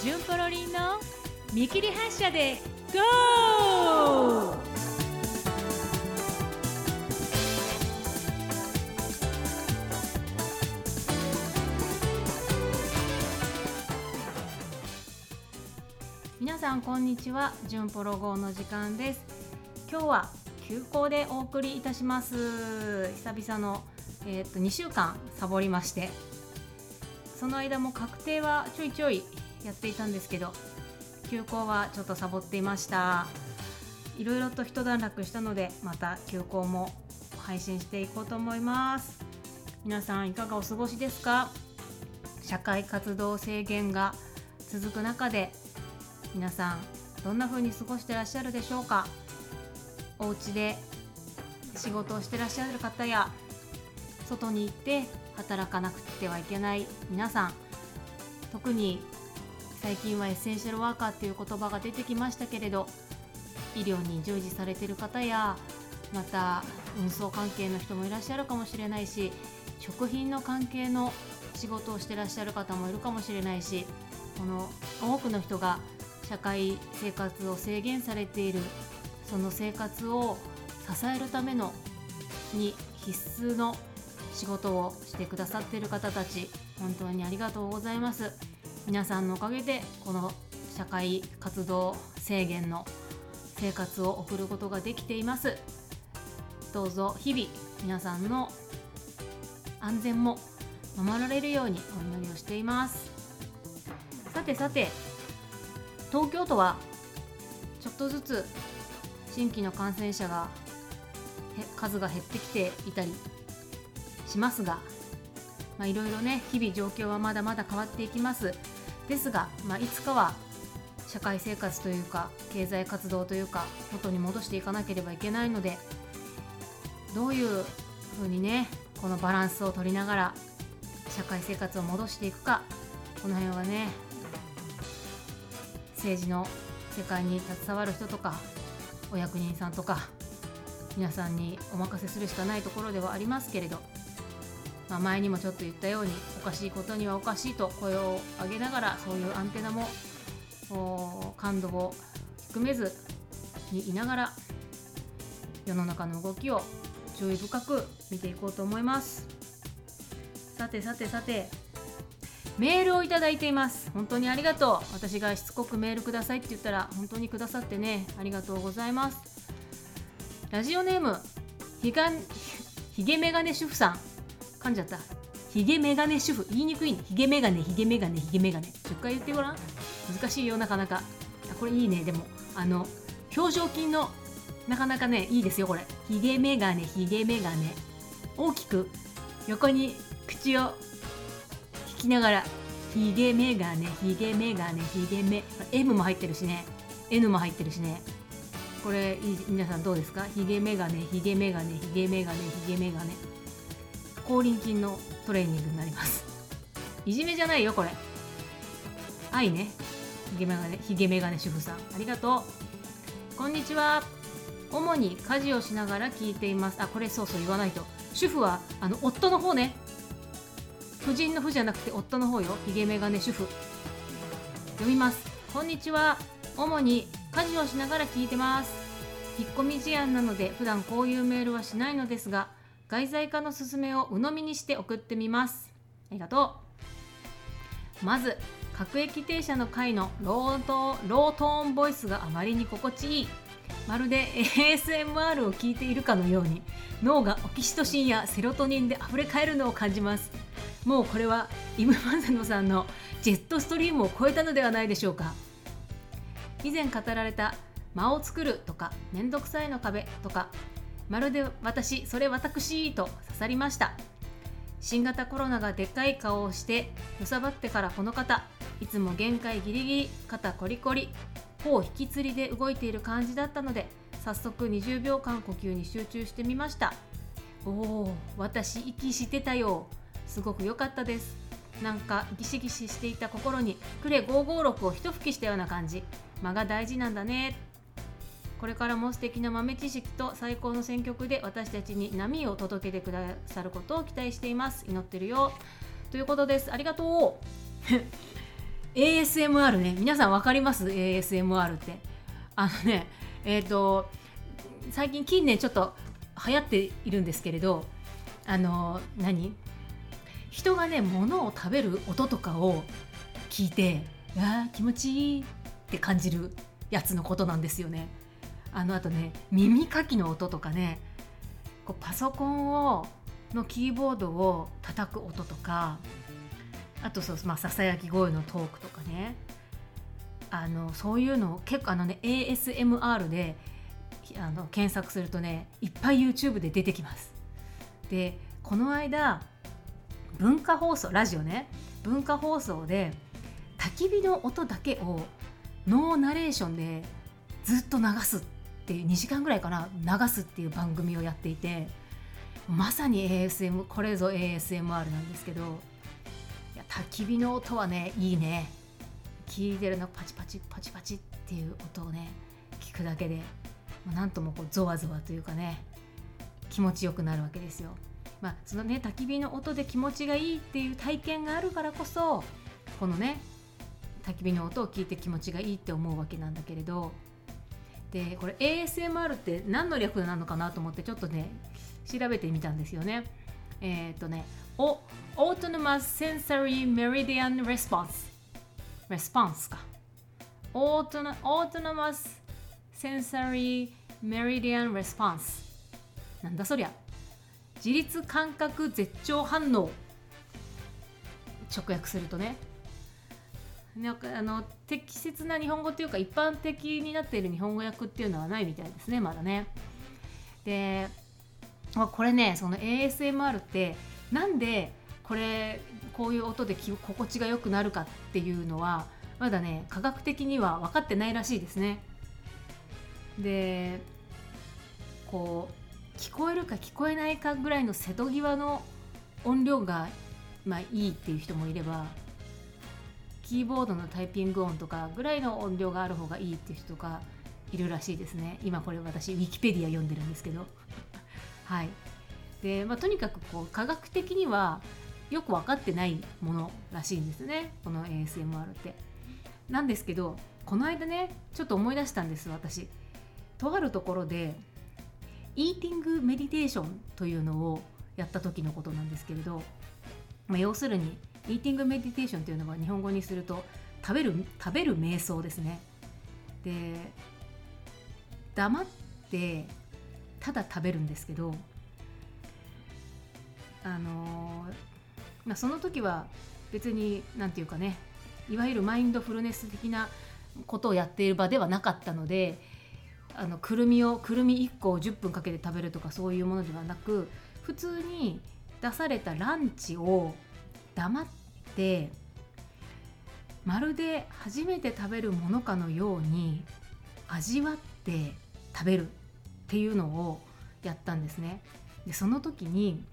ジュンポロリンの見切り発車で GO! 皆さんこんにちは。ジュンポロ号の時間です。今日は休校でお送りいたします。久々のえー、と2週間サボりまして。その間も確定はちょいちょいやっていたんですけど休校はちょっとサボっていました。いろいろと一段落したのでまた休校も配信していこうと思います。皆さんいかがお過ごしですか？社会活動制限が続く中で皆さんどんな風に過ごしてらっしゃるでしょうか？お家で仕事をしてらっしゃる方や外に行って働かなくてはいけない皆さん特に最近はエッセンシャルワーカーっていう言葉が出てきましたけれど医療に従事されてる方やまた運送関係の人もいらっしゃるかもしれないし食品の関係の仕事をしてらっしゃる方もいるかもしれないしこの多くの人が社会生活を制限されているその生活を支えるためのに必須の仕事をしてくださっている方たち本当にありがとうございます。皆さんのおかげでこの社会活動制限の生活を送ることができています。どうぞ日々皆さんの安全も守られるようにお祈りをしています。さてさて東京都はちょっとずつ新規の感染者が数が減ってきていたりしますが、いろいろね日々状況はまだまだ変わっていきます。ですが、まあ、いつかは社会生活というか経済活動というか元に戻していかなければいけないのでどういうふうにねこのバランスを取りながら社会生活を戻していくかこの辺はね政治の世界に携わる人とかお役人さんとか皆さんにお任せするしかないところではありますけれどまあ、前にもちょっと言ったようにおかしいことにはおかしいと声を上げながらそういうアンテナも感度を低めずにいながら世の中の動きを注意深く見ていこうと思います。さてさてさてメールをいただいています。本当にありがとう。私がしつこくメールくださいって言ったら本当にくださってね。ありがとうございます。ラジオネームひがひげメガネ主婦さん。噛んじゃった。ヒゲメガネ主婦。言いにくいね。ヒゲメガネヒゲメガネヒゲメガネ。10回言ってごらん。難しいよなかなか。あこれいいね。でもあの表情筋のなかなかねいいですよこれ。ヒゲメガネヒゲメガネ。大きく横に口を引きながら。ヒゲメガネヒゲメガネヒゲメ。M も入ってるしね。N も入ってるしね。これ皆さんどうですか？ヒゲメガネヒゲメガネヒゲメガネヒゲメガネ。口輪筋のトレーニングになります。いじめじゃないよこれ。愛ね。ひげメガネひげメガネ主婦さん。ありがとう。こんにちは。主に家事をしながら聞いています。あこれそうそう言わないと。主夫はあの夫の方ね。夫人の夫じゃなくて夫の方よ。ひげメガネ主夫。読みます。こんにちは。主に家事をしながら聞いてます。引っ込み思案なので普段こういうメールはしないのですが外在化のすすめを鵜呑みにして送ってみます。ありがとう。まず各駅停車の回のロート low tone voice があまりに心地いい。まるで ASMR を聞いているかのように脳がオキシトシンやセロトニンで溢れかえるのを感じます。もうこれはイム・マゼノさんのジェットストリームを超えたのではないでしょうか。以前語られた間を作るとかめんどくさいの壁とかまるで私それ私と刺さりました。新型コロナがでっかい顔をしてのさばってからこの方いつも限界ギリギリ肩コリコリ頬引きつりで動いている感じだったので早速20秒間呼吸に集中してみました。おお私息してたよ。すごく良かったです。なんかギシギシしていた心にクレ556を一吹きしたような感じ。間が大事なんだね。これからも素敵な豆知識と最高の選曲で私たちに波を届けてくださることを期待しています。祈ってるよ。ということです。ありがとう。ASMR ね。皆さん分かります？ASMR って。あのねえっ、ー、と最近近年ちょっと流行っているんですけれどあの何？人がね物を食べる音とかを聞いてあ気持ちいいって感じるやつのことなんですよね。あのあとね耳かきの音とかねこうパソコンをのキーボードを叩く音とかあとそうまあささやき声のトークとかねあのそういうの結構あのね ASMR であの検索するとねいっぱい YouTube で出てきます。でこの間文化放送ラジオね文化放送で焚き火の音だけをノーナレーションでずっと流すっていう2時間ぐらいかな流すっていう番組をやっていてまさに ASM これぞ ASMR なんですけどいや焚き火の音はねいいね聞いてるのパチパチパチパチっていう音をね聞くだけでなんともこうゾワゾワというかね気持ちよくなるわけですよ。まあ、そのね焚き火の音で気持ちがいいっていう体験があるからこそこのね焚き火の音を聞いて気持ちがいいって思うわけなんだけれどでこれ ASMR って何の略なのかなと思ってちょっとね調べてみたんですよね。え、っとね autonomous sensory meridian response response か。オートノ autonomous sensory meridian response なんだそりゃ。自律感覚絶頂反応。直訳するとね。なんかあの適切な日本語っていうか一般的になっている日本語訳っていうのはないみたいですねまだね。で、これねその ASMR ってなんでこれこういう音で心地が良くなるかっていうのはまだね科学的には分かってないらしいですね。でこう聞こえるか聞こえないかぐらいの瀬戸際の音量が、まあ、いいっていう人もいればキーボードのタイピング音とかぐらいの音量がある方がいいっていう人がいるらしいですね。今これ私ウィキペディア読んでるんですけど。はい。で、まあ、とにかくこう科学的にはよく分かってないものらしいんですね。この ASMR って。なんですけどこの間ねちょっと思い出したんです私。とあるところでイーティングメディテーションというのをやった時のことなんですけれど、まあ、要するにイーティングメディテーションというのは日本語にすると食べる食べる瞑想ですね。で黙ってただ食べるんですけどあのまあ、その時は別に何て言うかねいわゆるマインドフルネス的なことをやっている場ではなかったのであのくるみをくるみ1個を10分かけて食べるとかそういうものではなく普通に出されたランチを黙ってまるで初めて食べるものかのように味わって食べるっていうのをやったんですね。でその時に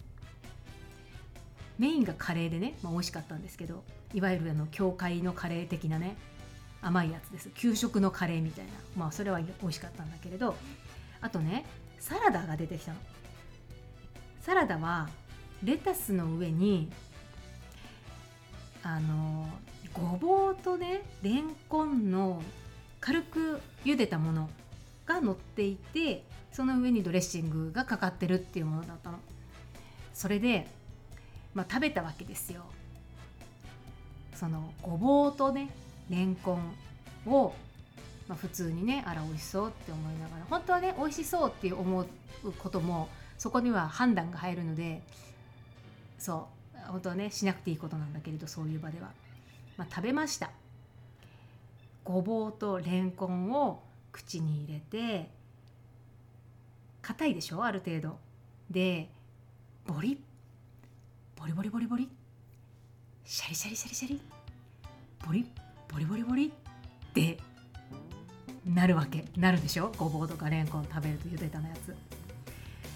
メインがカレーでね、まあ、美味しかったんですけどいわゆるあの教会のカレー的なね甘いやつです。給食のカレーみたいな。まあそれは美味しかったんだけれど。あとねサラダが出てきたの。サラダはレタスの上にあのごぼうとねレンコンの軽く茹でたものが乗っていてその上にドレッシングがかかってるっていうものだったの。それで、まあ、食べたわけですよ。そのごぼうとねレンコンを、まあ、普通にねあら美味しそうって思いながら本当はね美味しそうって思うこともそこには判断が入るのでそう。本当はねしなくていいことなんだけれどそういう場では、まあ、食べました。ごぼうとレンコンを口に入れて硬いでしょ？ある程度。でボリボリボリボリボリ。シャリシャリシャリシャリ。ボリボリボリボリ。ってなるわけ。なるでしょ？ごぼうとかレンコン食べると茹でたのやつ。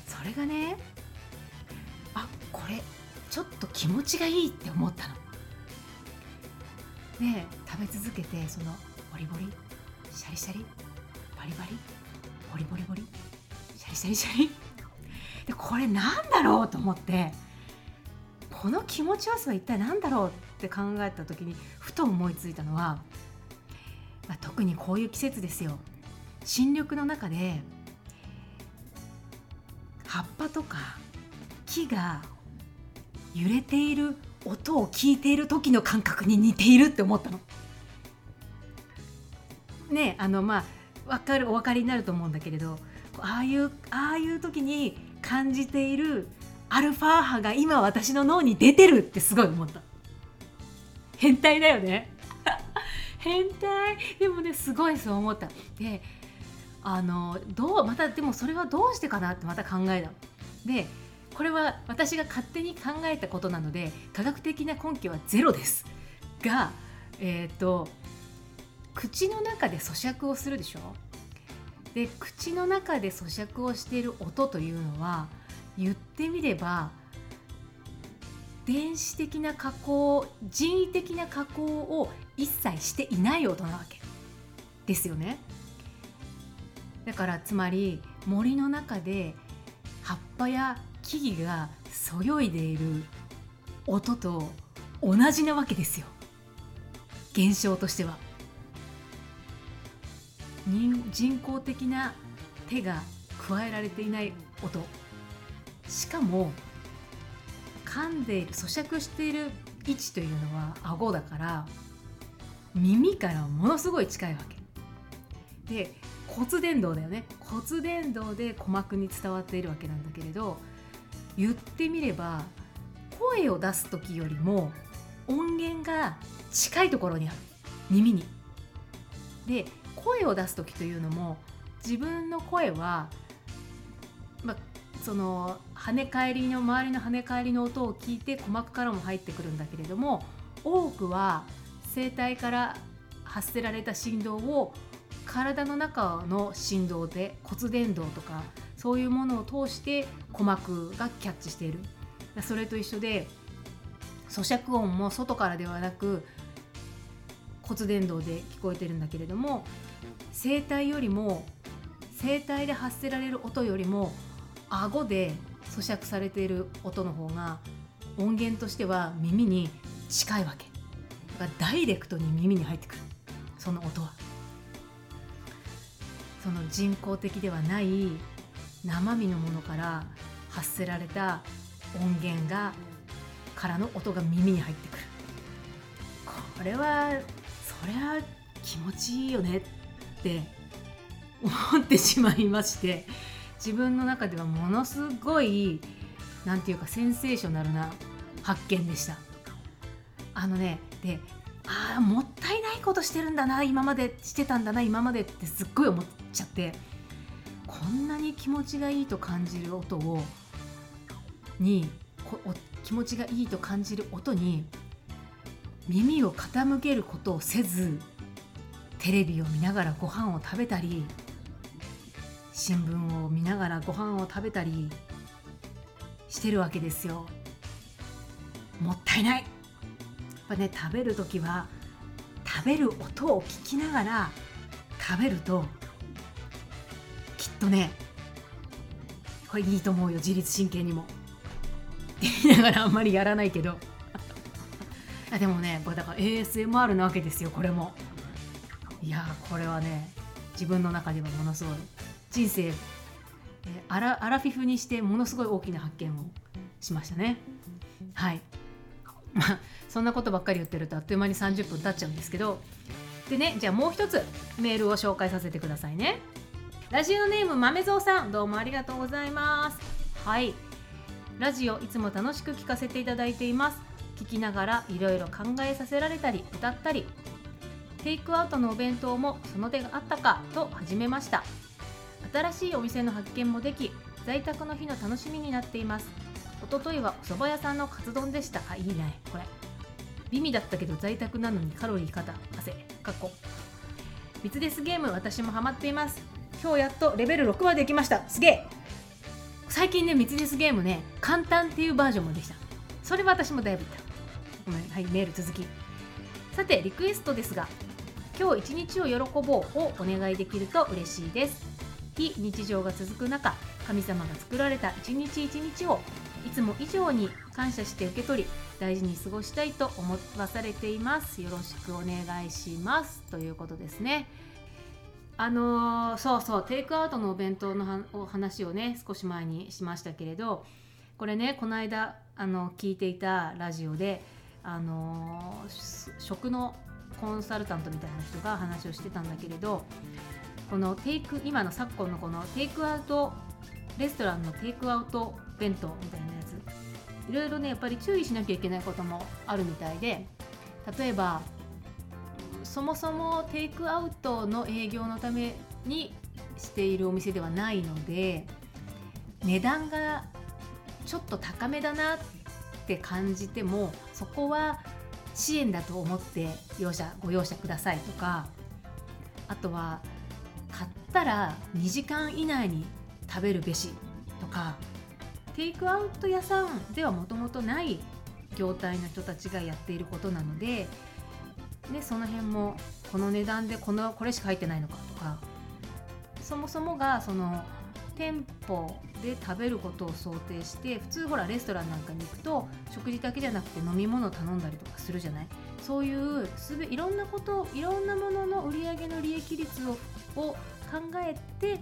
それがねあこれちょっと気持ちがいいって思ったの。で食べ続けてそのボリボリシャリシャリバリバリボリボリボリシャリシャリシャリ。でこれなんだろうと思ってこの気持ちよさは一体何だろうって考えた時にふと思いついたのは、まあ、特にこういう季節ですよ。新緑の中で葉っぱとか木が揺れている音を聞いている時の感覚に似ているって思ったの。ねあのまあ分かるお分かりになると思うんだけれどああいうああいう時に感じているアルファ波が今私の脳に出てるってすごい思った。変態だよね。変態。でもねすごいそう思った。であのどうまたでもそれはどうしてかなってまた考えたでこれは私が勝手に考えたことなので科学的な根拠はゼロです。がえっ、ー、と口の中で咀嚼をするでしょ？で口の中で咀嚼をしている音というのは言ってみれば電子的な加工人為的な加工を一切していない音なわけ。ですよね。だからつまり森の中で葉っぱや木々がそよいでいる音と同じなわけですよ。現象としては。人工的な手が加えられていない音。しかも噛んでいる咀嚼している位置というのは顎だから耳からものすごい近いわけ。で骨伝導だよね。骨伝導で鼓膜に伝わっているわけなんだけれど言ってみれば声を出す時よりも音源が近いところにある耳に。で声を出す時というのも自分の声は、まあ、その跳ね返りの周りの跳ね返りの音を聞いて鼓膜からも入ってくるんだけれども多くは声帯から発せられた振動を体の中の振動で骨伝導とかそういうものを通して鼓膜がキャッチしている。それと一緒で咀嚼音も外からではなく骨伝導で聞こえてるんだけれども声帯よりも声帯で発せられる音よりも顎で咀嚼されている音の方が音源としては耳に近いわけ。だからダイレクトに耳に入ってくる。その音は。その人工的ではない生身のものから発せられた音源がからの音が耳に入ってくる。これはそれは気持ちいいよねって思ってしまいまして自分の中ではものすごい何て言うかセンセーショナルな発見でした。あのねでああもったいないことしてるんだな今までしてたんだな今までってすっごい思っちゃってこんなに気持ちがいいと感じる音をに気持ちがいいと感じる音に耳を傾けることをせずテレビを見ながらご飯を食べたり新聞を見ながらご飯を食べたりしてるわけですよ。もったいない。やっぱね食べる時は食べる音を聞きながら食べるととねこれいいと思うよ自律神経にも。言いながらあんまりやらないけど。あでもねだから ASMR なわけですよこれも。いやこれはね自分の中ではものすごい。人生、アラアラフィフにしてものすごい大きな発見をしましたね。はい。ま あそんなことばっかり言ってるとあっという間に30分経っちゃうんですけど。でねじゃあもう一つメールを紹介させてくださいね。ラジオネーム豆蔵さんどうもありがとうございます。はい。ラジオいつも楽しく聞かせていただいています。聞きながらいろいろ考えさせられたり歌ったり。テイクアウトのお弁当もその手があったかと始めました。新しいお店の発見もでき在宅の日の楽しみになっています。一昨日はお蕎麦屋さんのカツ丼でした。あいいねこれ。美味だったけど在宅なのにカロリー肩汗。かっこ。ビツデスゲーム私もハマっています。今日やっとレベル6まで行きました。すげえ。最近ね三つデスゲームね簡単っていうバージョンもできた。それは私もだいぶいった。ごめんはいメール続き。さてリクエストですが今日一日を喜ぼうをお願いできると嬉しいです。非日常が続く中神様が作られた一日一日をいつも以上に感謝して受け取り大事に過ごしたいと思わされています。よろしくお願いします。ということですね。あのー、そうそうテイクアウトのお弁当のお話をね少し前にしましたけれどこれねこの間あの聞いていたラジオであのー、食のコンサルタントみたいな人が話をしてたんだけれどこのテイク今の昨今のこのテイクアウトレストランのテイクアウト弁当みたいなやついろいろねやっぱり注意しなきゃいけないこともあるみたいで例えばそもそもテイクアウトの営業のためにしているお店ではないので値段がちょっと高めだなって感じてもそこは支援だと思って容赦ご容赦くださいとかあとは買ったら2時間以内に食べるべしとかテイクアウト屋さんではもともとない業態の人たちがやっていることなのででその辺もこの値段でこのこれしか入ってないのかとかそもそもがその店舗で食べることを想定して普通ほらレストランなんかに行くと食事だけじゃなくて飲み物頼んだりとかするじゃない？そういうすべいろんなこといろんなものの売り上げの利益率をを考えて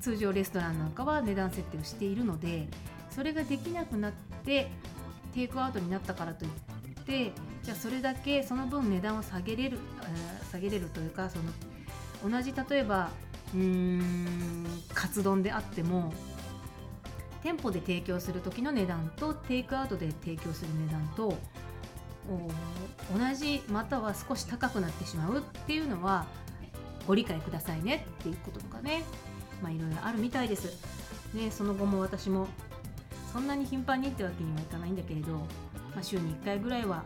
通常レストランなんかは値段設定をしているのでそれができなくなってテイクアウトになったからといってじゃあそれだけその分値段を下げれる、下げれるというかその同じ例えばうんカツ丼であっても店舗で提供する時の値段とテイクアウトで提供する値段と同じまたは少し高くなってしまうっていうのはご理解くださいねっていうこととかねまあいろいろあるみたいです。ね、その後も私もそんなに頻繁にってわけにはいかないんだけれど、まあ、週に1回ぐらいは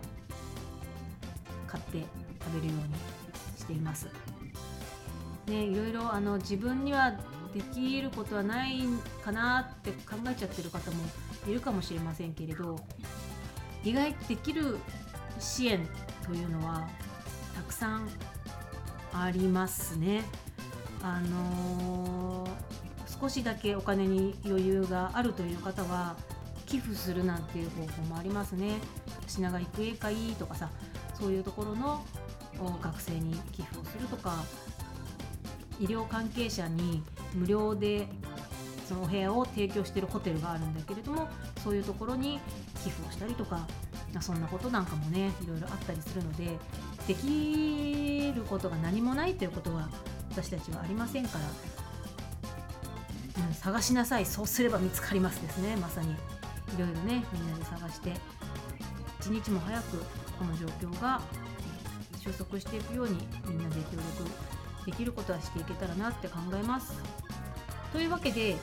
買って食べるようにしています。ね、いろいろあの自分にはできることはないかなって考えちゃってる方もいるかもしれませんけれど意外とできる支援というのはたくさんありますね。あのー、少しだけお金に余裕があるという方は寄付するなんていう方法もありますね。品川育英会とかさそういうところの学生に寄付をするとか医療関係者に無料でそのお部屋を提供してるホテルがあるんだけれどもそういうところに寄付をしたりとかそんなことなんかもねいろいろあったりするのでできることが何もないということは私たちはありませんから、うん、探しなさい。そうすれば見つかりますですねまさに。いろいろねみんなで探して一日も早くこの状況が収束していくようにみんなで協力できることはしていけたらなって考えます。というわけで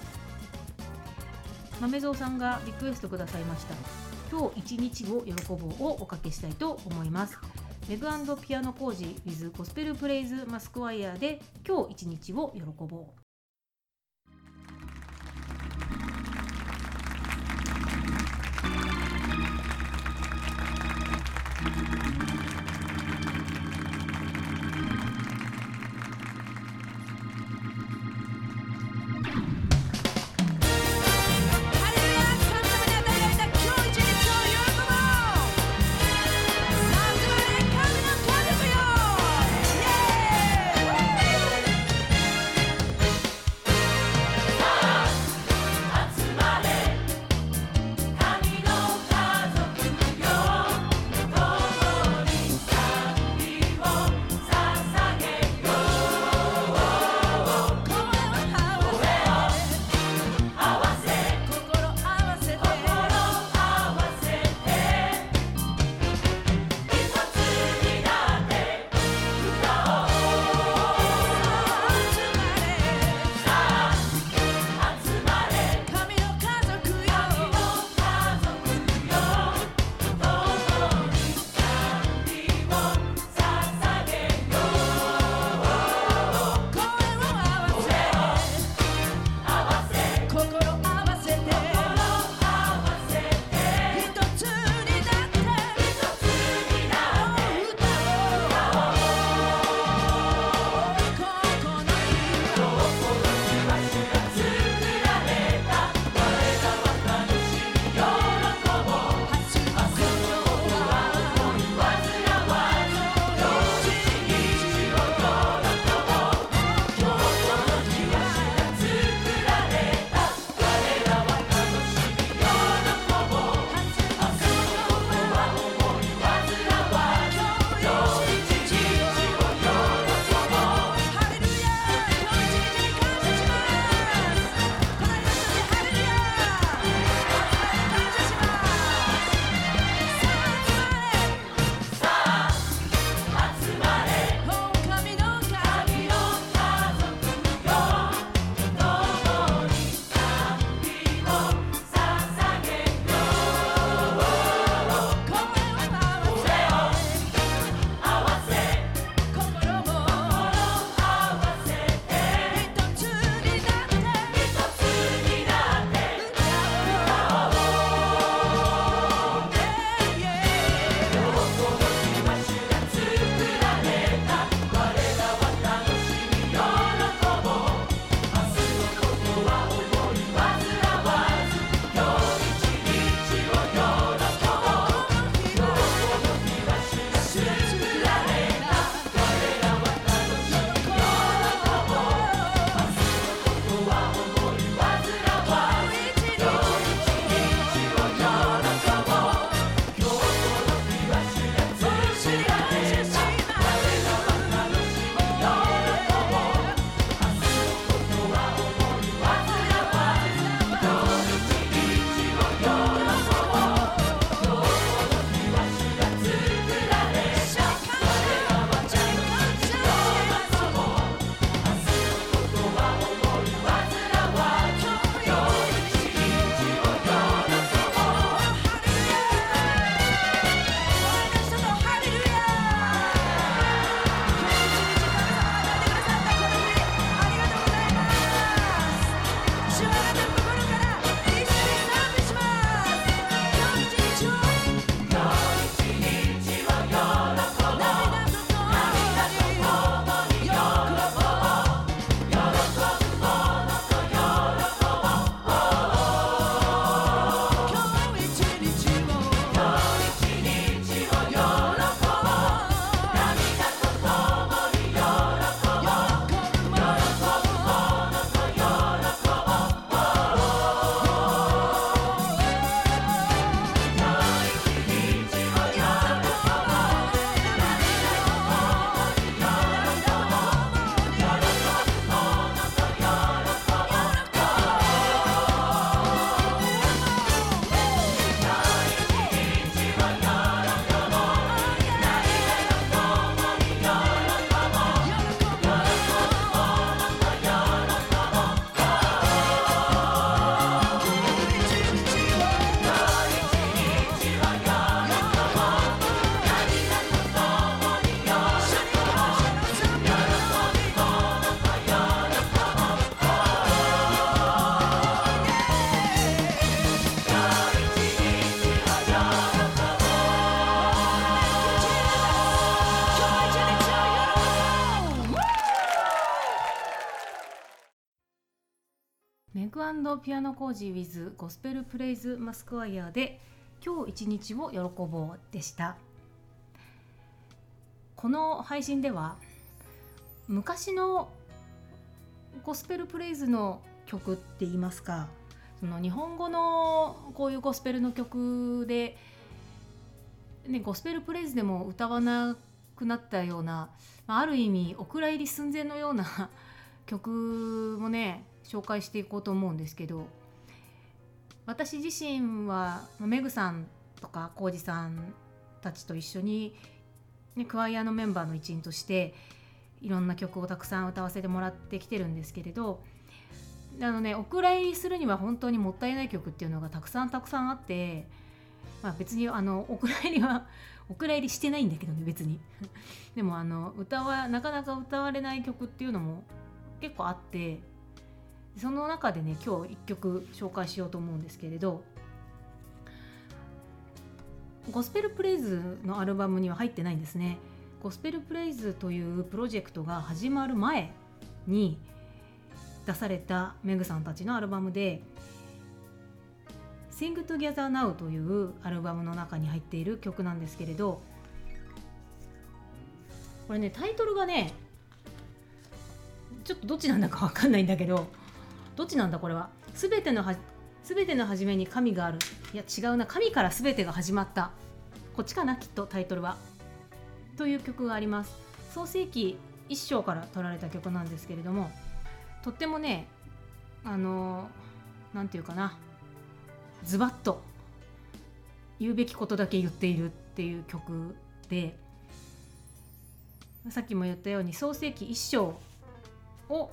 豆蔵さんがリクエストくださいました「今日一日を喜ぼう」をおかけしたいと思います。メグピアノ工事 with ゴスペルプレイズマスクワイヤーで今日一日を喜ぼう。ピアノ工事 with ゴスペルプレイズマスクワイヤーで今日一日を喜ぼうでした。この配信では昔のゴスペルプレイズの曲って言いますかその日本語のこういうゴスペルの曲で、ね、ゴスペルプレイズでも歌わなくなったような、まあ、ある意味お蔵入り寸前のような曲もね紹介していこうと思うんですけど私自身はメグさんとか浩二さんたちと一緒に、ね、クワイアのメンバーの一員としていろんな曲をたくさん歌わせてもらってきてるんですけれどあのねお蔵入りするには本当にもったいない曲っていうのがたくさんたくさんあって、まあ、別にあのお蔵入りは お蔵入りしてないんだけどね別に。でもあの歌はなかなか歌われない曲っていうのも結構あってその中でね今日1曲紹介しようと思うんですけれどゴスペルプレイズのアルバムには入ってないんですね。ゴスペルプレイズというプロジェクトが始まる前に出されたメグさんたちのアルバムで「Sing Together Now」というアルバムの中に入っている曲なんですけれどこれねタイトルがねちょっとどっちなんだか分かんないんだけどどっちなんだこれは？全てのは全ての初めに神がある。いや違うな。神から全てが始まった。こっちかなきっとタイトルは。という曲があります。創世紀一章から取られた曲なんですけれどもとってもねあの何て言うかな。ズバッと言うべきことだけ言っているっていう曲でさっきも言ったように創世紀一章を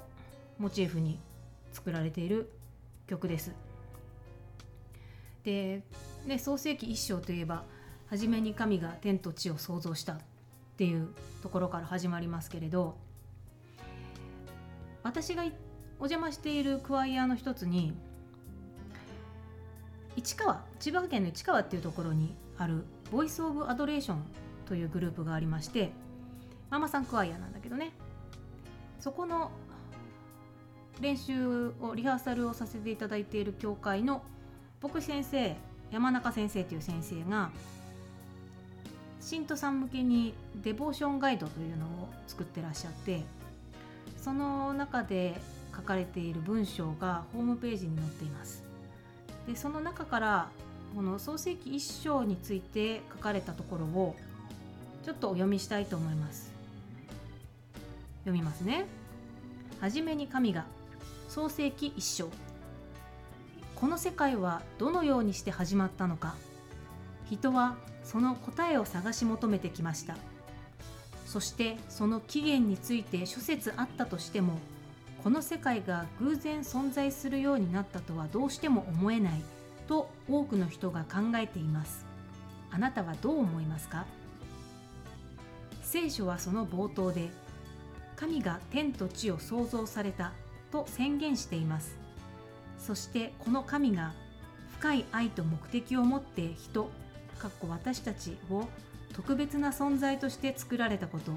モチーフに作られている曲です。で、ね、創世紀一章といえば初めに神が天と地を創造したっていうところから始まりますけれど私がお邪魔しているクワイアの一つに市川千葉県の市川っていうところにあるボイス・オブ・アドレーションというグループがありましてママさんクワイアなんだけどねそこの練習をリハーサルをさせていただいている教会の牧師先生山中先生という先生が信徒さん向けにデボーションガイドというのを作ってらっしゃってその中で書かれている文章がホームページに載っています。でその中からこの創世記一章について書かれたところをちょっとお読みしたいと思います。読みますね。はじめに神が創世記一章。この世界はどのようにして始まったのか。人はその答えを探し求めてきました。そしてその起源について諸説あったとしてもこの世界が偶然存在するようになったとはどうしても思えない。と多くの人が考えています。あなたはどう思いますか？聖書はその冒頭で神が天と地を創造された。と宣言しています。そしてこの神が深い愛と目的を持って人かっこ私たちを特別な存在として作られたこと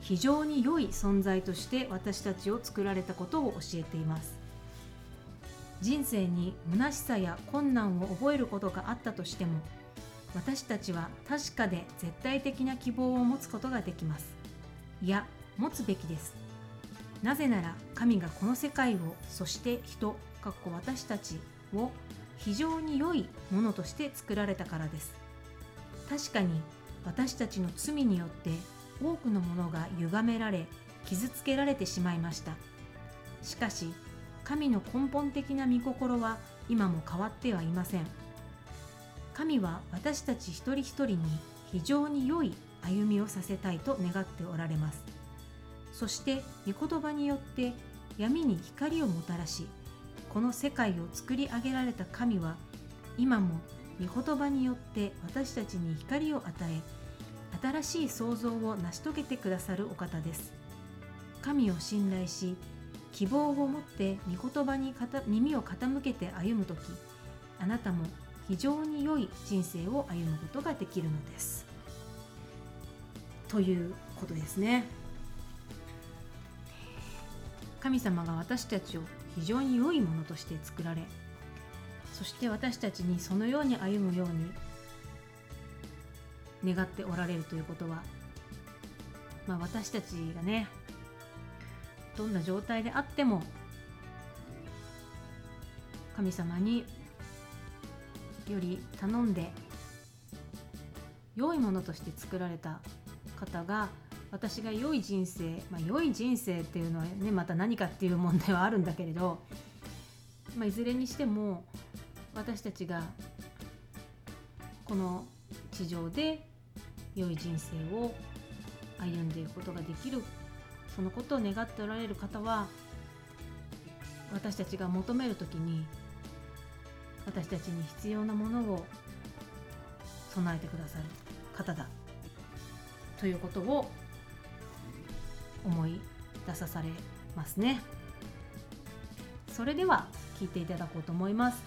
非常に良い存在として私たちを作られたことを教えています。人生に虚しさや困難を覚えることがあったとしても私たちは確かで絶対的な希望を持つことができます。いや持つべきです。なぜなら神がこの世界をそして人かっこ私たちを非常に良いものとして作られたからです。確かに私たちの罪によって多くのものが歪められ傷つけられてしまいました。しかし神の根本的な御心は今も変わってはいません。神は私たち一人一人に非常に良い歩みをさせたいと願っておられます。そして御言葉によって闇に光をもたらしこの世界を作り上げられた神は今も御言葉によって私たちに光を与え新しい創造を成し遂げてくださるお方です神を信頼し希望を持って御言葉に耳を傾けて歩む時あなたも非常に良い人生を歩むことができるのですということですね。神様が私たちを非常に良いものとして作られそして私たちにそのように歩むように願っておられるということは、まあ、私たちがねどんな状態であっても神様により頼んで良いものとして作られた方が私が良い人生、まあ、良い人生っていうのはねまた何かっていう問題はあるんだけれど、まあ、いずれにしても私たちがこの地上で良い人生を歩んでいくことができるそのことを願っておられる方は私たちが求める時に私たちに必要なものを備えてくださる方だということを思い出さされますね。それでは聴いていただこうと思います。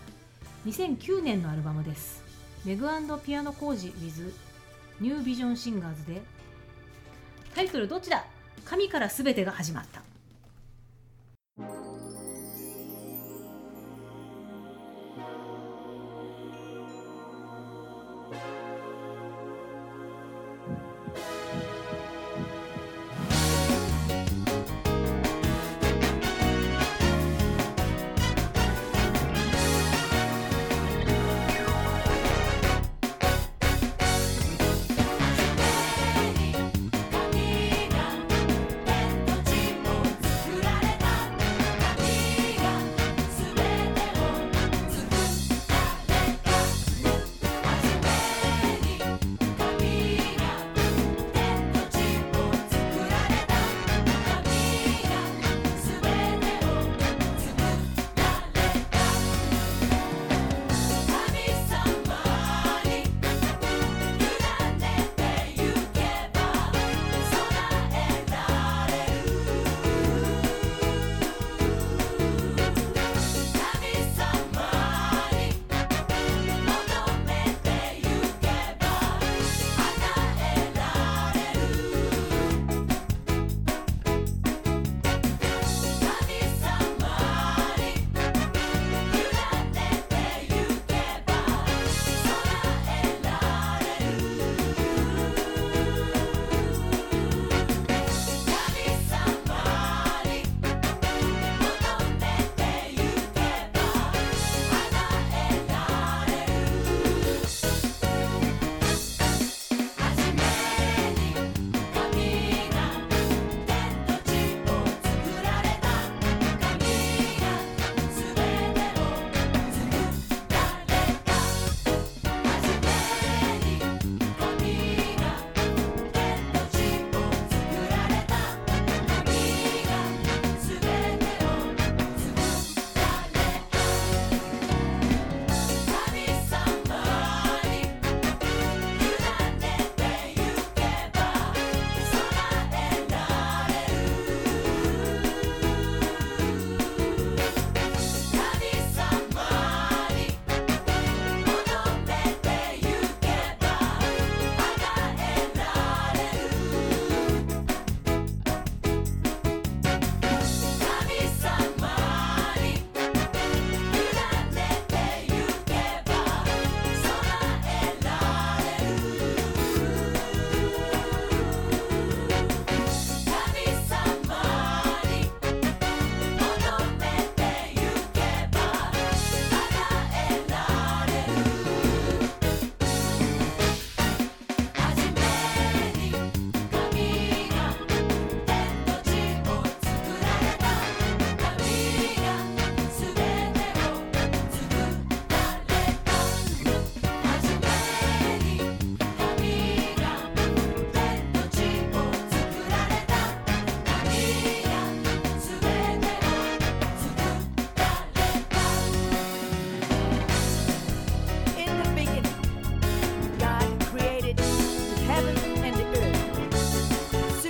2009年のアルバムです。メグピアノ工事 with ニュービジョンシンガーズでタイトルどっちだ？神から全てが始まった。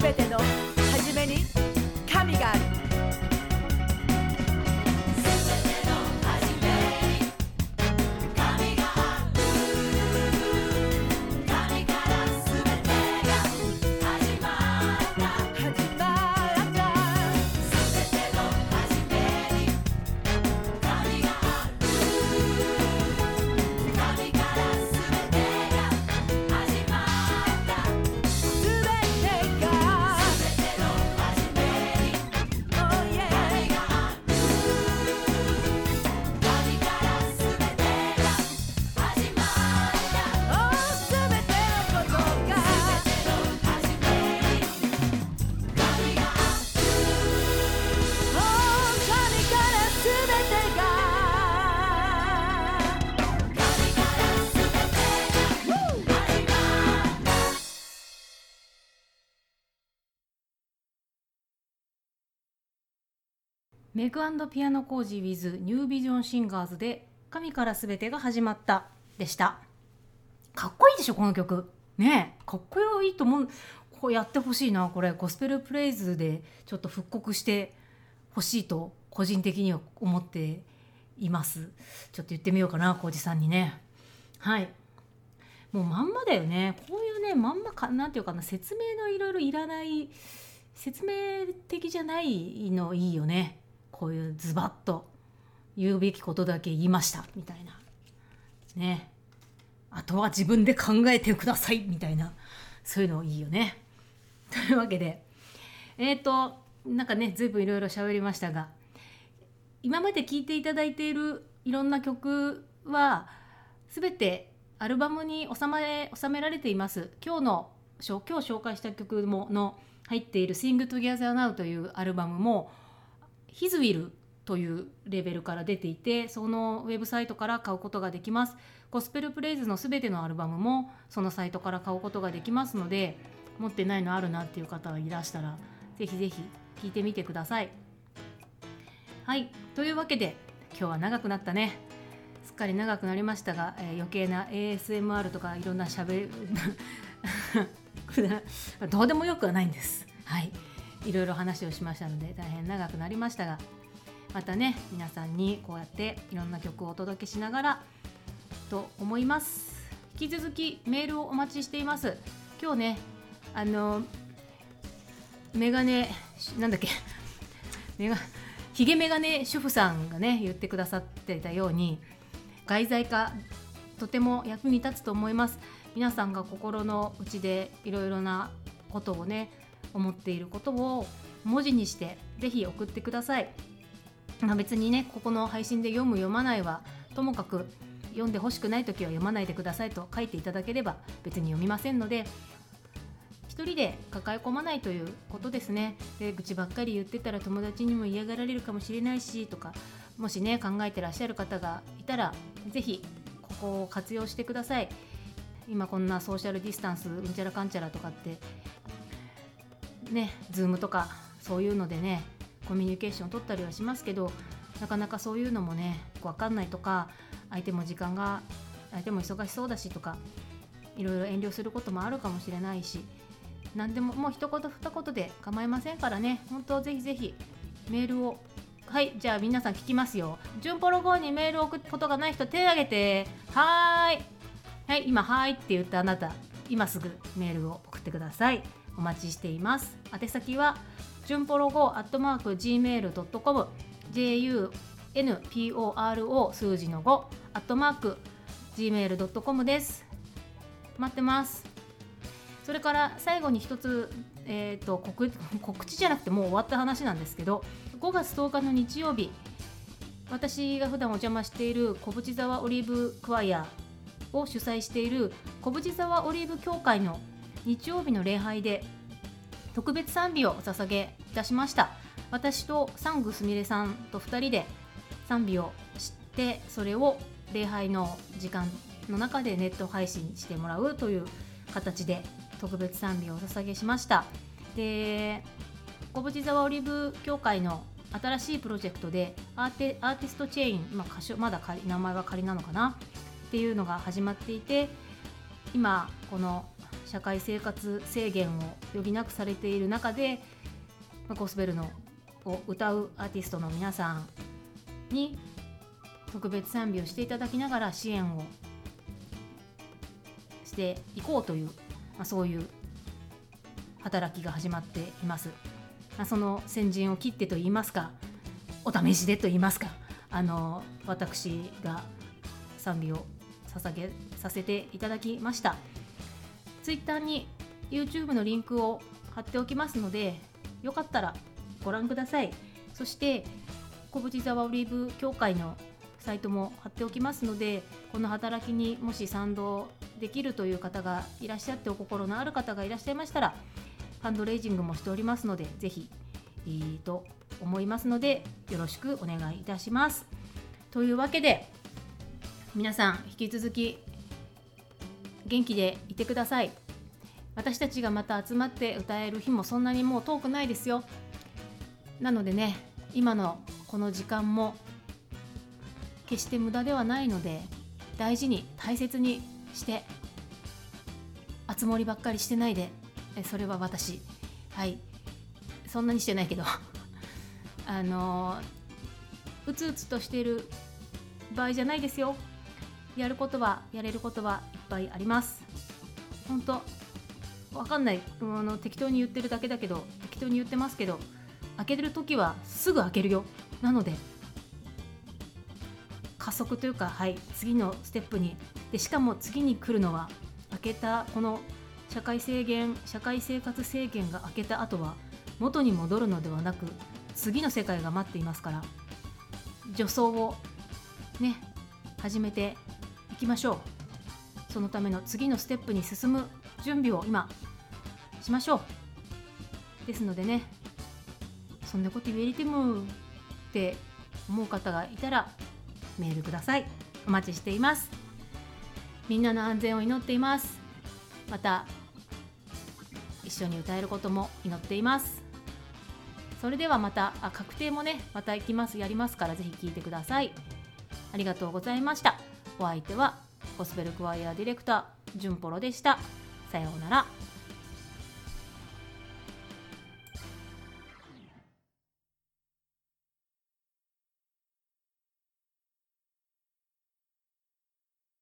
全てのメグピアノ工事 with ニュービジョンシンガーズで神から全てが始まったでした。かっこいいでしょこの曲。ねえかっこいいと思うこうやってほしいなこれ。ゴスペルプレイズでちょっと復刻してほしいと個人的には思っています。ちょっと言ってみようかな浩二さんにね。はい。もうまんまだよね。こういうねまんまかなんていうかな説明のいろいろいらない説明的じゃないのいいよね。こういうズバッと言うべきことだけ言いましたみたいな。ね。あとは自分で考えてくださいみたいな。そういうのいいよね。というわけで。えっ、ー、となんかねずいぶんいろいろ喋りましたが今まで聴いていただいているいろんな曲は全てアルバムに収め収められています。今日の今日紹介した曲もの入っている「Sing Together Now」というアルバムも「His Will」というレベルから出ていてそのウェブサイトから買うことができます。ゴスペルプレイズの全てのアルバムもそのサイトから買うことができますので持ってないのあるなっていう方がいらしたらぜひぜひ聞いてみてください。はい。というわけで今日は長くなったね。すっかり長くなりましたが、えー、余計な ASMR とかいろんなしゃべる どうでもよくはないんです。はい。いろいろ話をしましたので大変長くなりましたがまたね皆さんにこうやっていろんな曲をお届けしながらと思います。引き続きメールをお待ちしています。今日ねあのメガネなんだっけ メガヒゲメガネ主婦さんがね言ってくださっていたように外在化とても役に立つと思います。皆さんが心の内でいろいろなことをね思っていることを文字にして是非送ってください、まあ、別にねここの配信で読む読まないはともかく読んでほしくない時は読まないでくださいと書いていただければ別に読みませんので一人で抱え込まないということですね。で愚痴ばっかり言ってたら友達にも嫌がられるかもしれないしとかもしね考えてらっしゃる方がいたら是非ここを活用してください。今こんなソーシャルディスタンスうんちゃらかんちゃらとかってねズームとかそういうのでねコミュニケーション取ったりはしますけどなかなかそういうのもね分かんないとか相手も時間が相手も忙しそうだしとかいろいろ遠慮することもあるかもしれないし何でももう一言二言で構いませんからね。本当ぜひぜひメールをはいじゃあ皆さん聞きますよ。順ポロ号にメールを送ったことがない人手を挙げてはーい。はい今はーいって言ったあなた今すぐメールを送ってください。お待ちしています。宛先は順ポロ号アットマーク gmail.com junporo 数字の5アットマーク gmail.com です。待ってます。それから最後に一つ、えーと、告告知じゃなくてもう終わった話なんですけど5月10日の日曜日私が普段お邪魔している小淵沢オリーブクワイアを主催している小淵沢オリーブ協会の日曜日の礼拝で特別賛美をお捧げいたしました。私とサングすみれさんと2人で賛美をしてそれを礼拝の時間の中でネット配信してもらうという形で特別賛美をお捧げしました。で小淵沢オリーブ協会の新しいプロジェクトでアーティストチェーン、まあ、歌手まだ仮名前は仮なのかな？っていうのが始まっていて今この社会生活制限を余儀なくされている中で、まあ、ゴスペルのを歌うアーティストの皆さんに特別賛美をしていただきながら支援をしていこうというまあ、そういう働きが始まっています。まあ、その先陣を切ってと言いますかお試しでと言いますかあの私が賛美を捧げさせていただきました Twitter に YouTube のリンクを貼っておきますのでよかったらご覧くださいそして小淵沢オリーブ協会のサイトも貼っておきますのでこの働きにもし賛同できるという方がいらっしゃってお心のある方がいらっしゃいましたらファンドレイジングもしておりますのでぜひ、えー、と思いますのでよろしくお願いいたします。というわけで皆さん引き続き元気でいてください。私たちがまた集まって歌える日もそんなにもう遠くないですよ。なのでね今のこの時間も決して無駄ではないので大事に大切にして熱盛ばっかりしてないでそれは私はいそんなにしてないけど あのうつうつとしてる場合じゃないですよやることはやれることはいっぱいあります。本当わかんない。あの適当に言ってるだけだけど適当に言ってますけど開けてる時はすぐ開けるよ。なので加速というかはい次のステップに。でしかも次に来るのは開けたこの社会制限社会生活制限が明けた後は元に戻るのではなく次の世界が待っていますから助走をね始めていきましょう。そのための次のステップに進む準備を今しましょう。ですのでねそんなこと言えりてもって思う方がいたらメールください。お待ちしています。みんなの安全を祈っています。また一緒に歌えることも祈っています。それではまたあ確定もねまた行きますやりますからぜひ聞いてください。ありがとうございました。お相手はゴスペルクワイアディレクタージュンポロでした。さようなら。